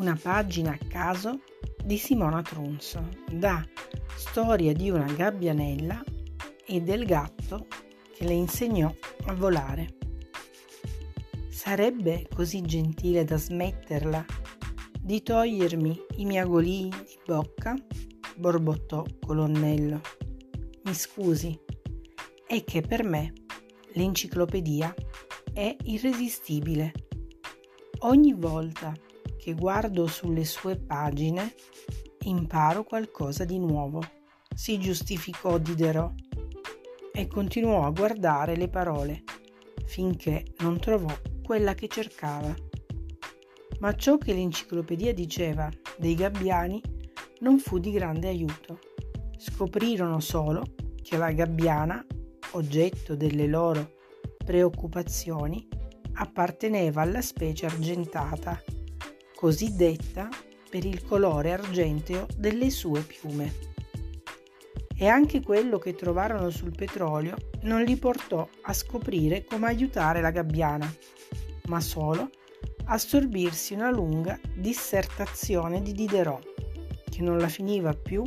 Una pagina a caso di Simona Trunzo da Storia di una gabbianella e del gatto che le insegnò a volare. Sarebbe così gentile da smetterla di togliermi i miagolii di bocca? borbottò Colonnello. Mi scusi, è che per me l'enciclopedia è irresistibile. Ogni volta che guardo sulle sue pagine imparo qualcosa di nuovo. Si giustificò Diderot e continuò a guardare le parole finché non trovò quella che cercava. Ma ciò che l'enciclopedia diceva dei gabbiani non fu di grande aiuto. Scoprirono solo che la gabbiana, oggetto delle loro preoccupazioni, apparteneva alla specie argentata, cosiddetta per il colore argenteo delle sue piume. E anche quello che trovarono sul petrolio non li portò a scoprire come aiutare la gabbiana, ma solo a sorbirsi una lunga dissertazione di Diderot, che non la finiva più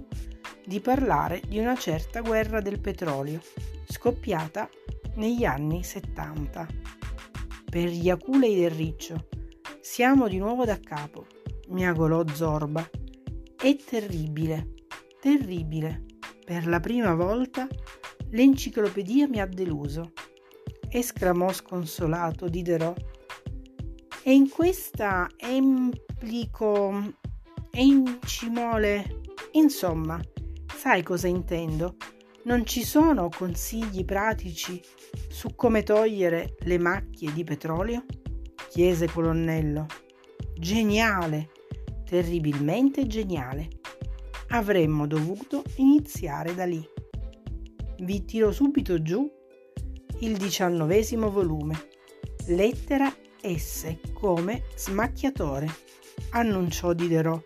di parlare di una certa guerra del petrolio, scoppiata negli anni 70. Per gli aculei del riccio, siamo di nuovo da capo, miagolò Zorba. È terribile, terribile. Per la prima volta l'enciclopedia mi ha deluso, esclamò sconsolato Diderot. E in questa emplico encimole, insomma, sai cosa intendo? Non ci sono consigli pratici su come togliere le macchie di petrolio? Chiese Colonnello. Geniale, terribilmente geniale. Avremmo dovuto iniziare da lì. Vi tiro subito giù il diciannovesimo volume. Lettera S come smacchiatore, annunciò Diderot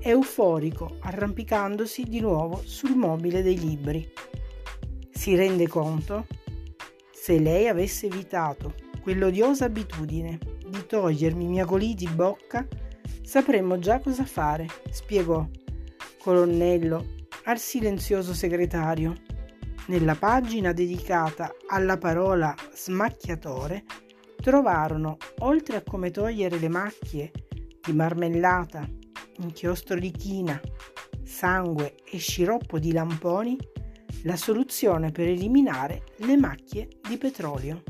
euforico, arrampicandosi di nuovo sul mobile dei libri. Si rende conto? Se lei avesse evitato quell'odiosa abitudine di togliermi i miagolì di bocca, sapremmo già cosa fare, spiegò colonnello al silenzioso segretario. Nella pagina dedicata alla parola smacchiatore trovarono, oltre a come togliere le macchie di marmellata inchiostro di china, sangue e sciroppo di lamponi la soluzione per eliminare le macchie di petrolio.